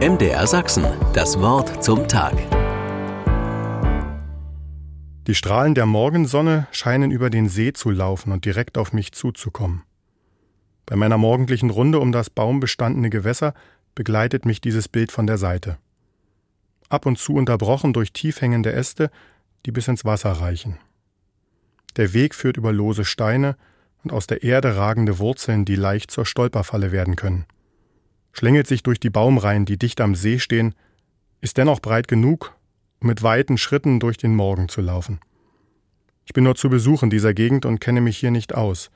MDR Sachsen, das Wort zum Tag. Die Strahlen der Morgensonne scheinen über den See zu laufen und direkt auf mich zuzukommen. Bei meiner morgendlichen Runde um das baumbestandene Gewässer begleitet mich dieses Bild von der Seite. Ab und zu unterbrochen durch tief hängende Äste, die bis ins Wasser reichen. Der Weg führt über lose Steine und aus der Erde ragende Wurzeln, die leicht zur Stolperfalle werden können schlängelt sich durch die Baumreihen, die dicht am See stehen, ist dennoch breit genug, um mit weiten Schritten durch den Morgen zu laufen. Ich bin nur zu Besuch in dieser Gegend und kenne mich hier nicht aus.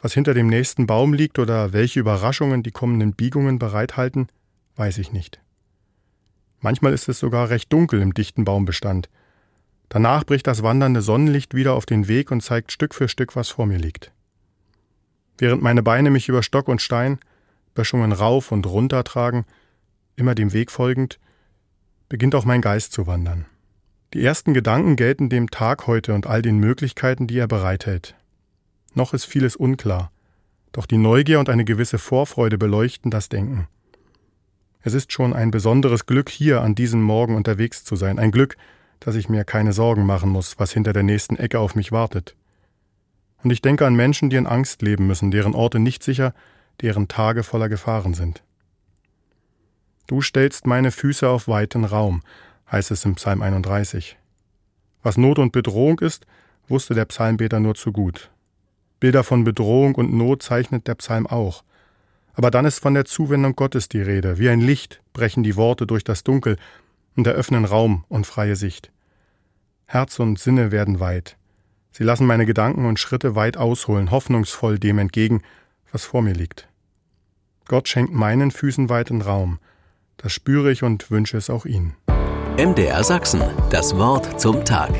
Was hinter dem nächsten Baum liegt oder welche Überraschungen die kommenden Biegungen bereithalten, weiß ich nicht. Manchmal ist es sogar recht dunkel im dichten Baumbestand. Danach bricht das wandernde Sonnenlicht wieder auf den Weg und zeigt Stück für Stück, was vor mir liegt. Während meine Beine mich über Stock und Stein, Böschungen rauf und runter tragen, immer dem Weg folgend, beginnt auch mein Geist zu wandern. Die ersten Gedanken gelten dem Tag heute und all den Möglichkeiten, die er bereithält. Noch ist vieles unklar, doch die Neugier und eine gewisse Vorfreude beleuchten das Denken. Es ist schon ein besonderes Glück, hier an diesem Morgen unterwegs zu sein, ein Glück, dass ich mir keine Sorgen machen muss, was hinter der nächsten Ecke auf mich wartet. Und ich denke an Menschen, die in Angst leben müssen, deren Orte nicht sicher, deren Tage voller Gefahren sind. Du stellst meine Füße auf weiten Raum, heißt es im Psalm 31. Was Not und Bedrohung ist, wusste der Psalmbeter nur zu gut. Bilder von Bedrohung und Not zeichnet der Psalm auch. Aber dann ist von der Zuwendung Gottes die Rede. Wie ein Licht brechen die Worte durch das Dunkel und eröffnen Raum und freie Sicht. Herz und Sinne werden weit. Sie lassen meine Gedanken und Schritte weit ausholen, hoffnungsvoll dem entgegen, was vor mir liegt. Gott schenkt meinen Füßen weiten Raum. Das spüre ich und wünsche es auch Ihnen. MDR Sachsen, das Wort zum Tag.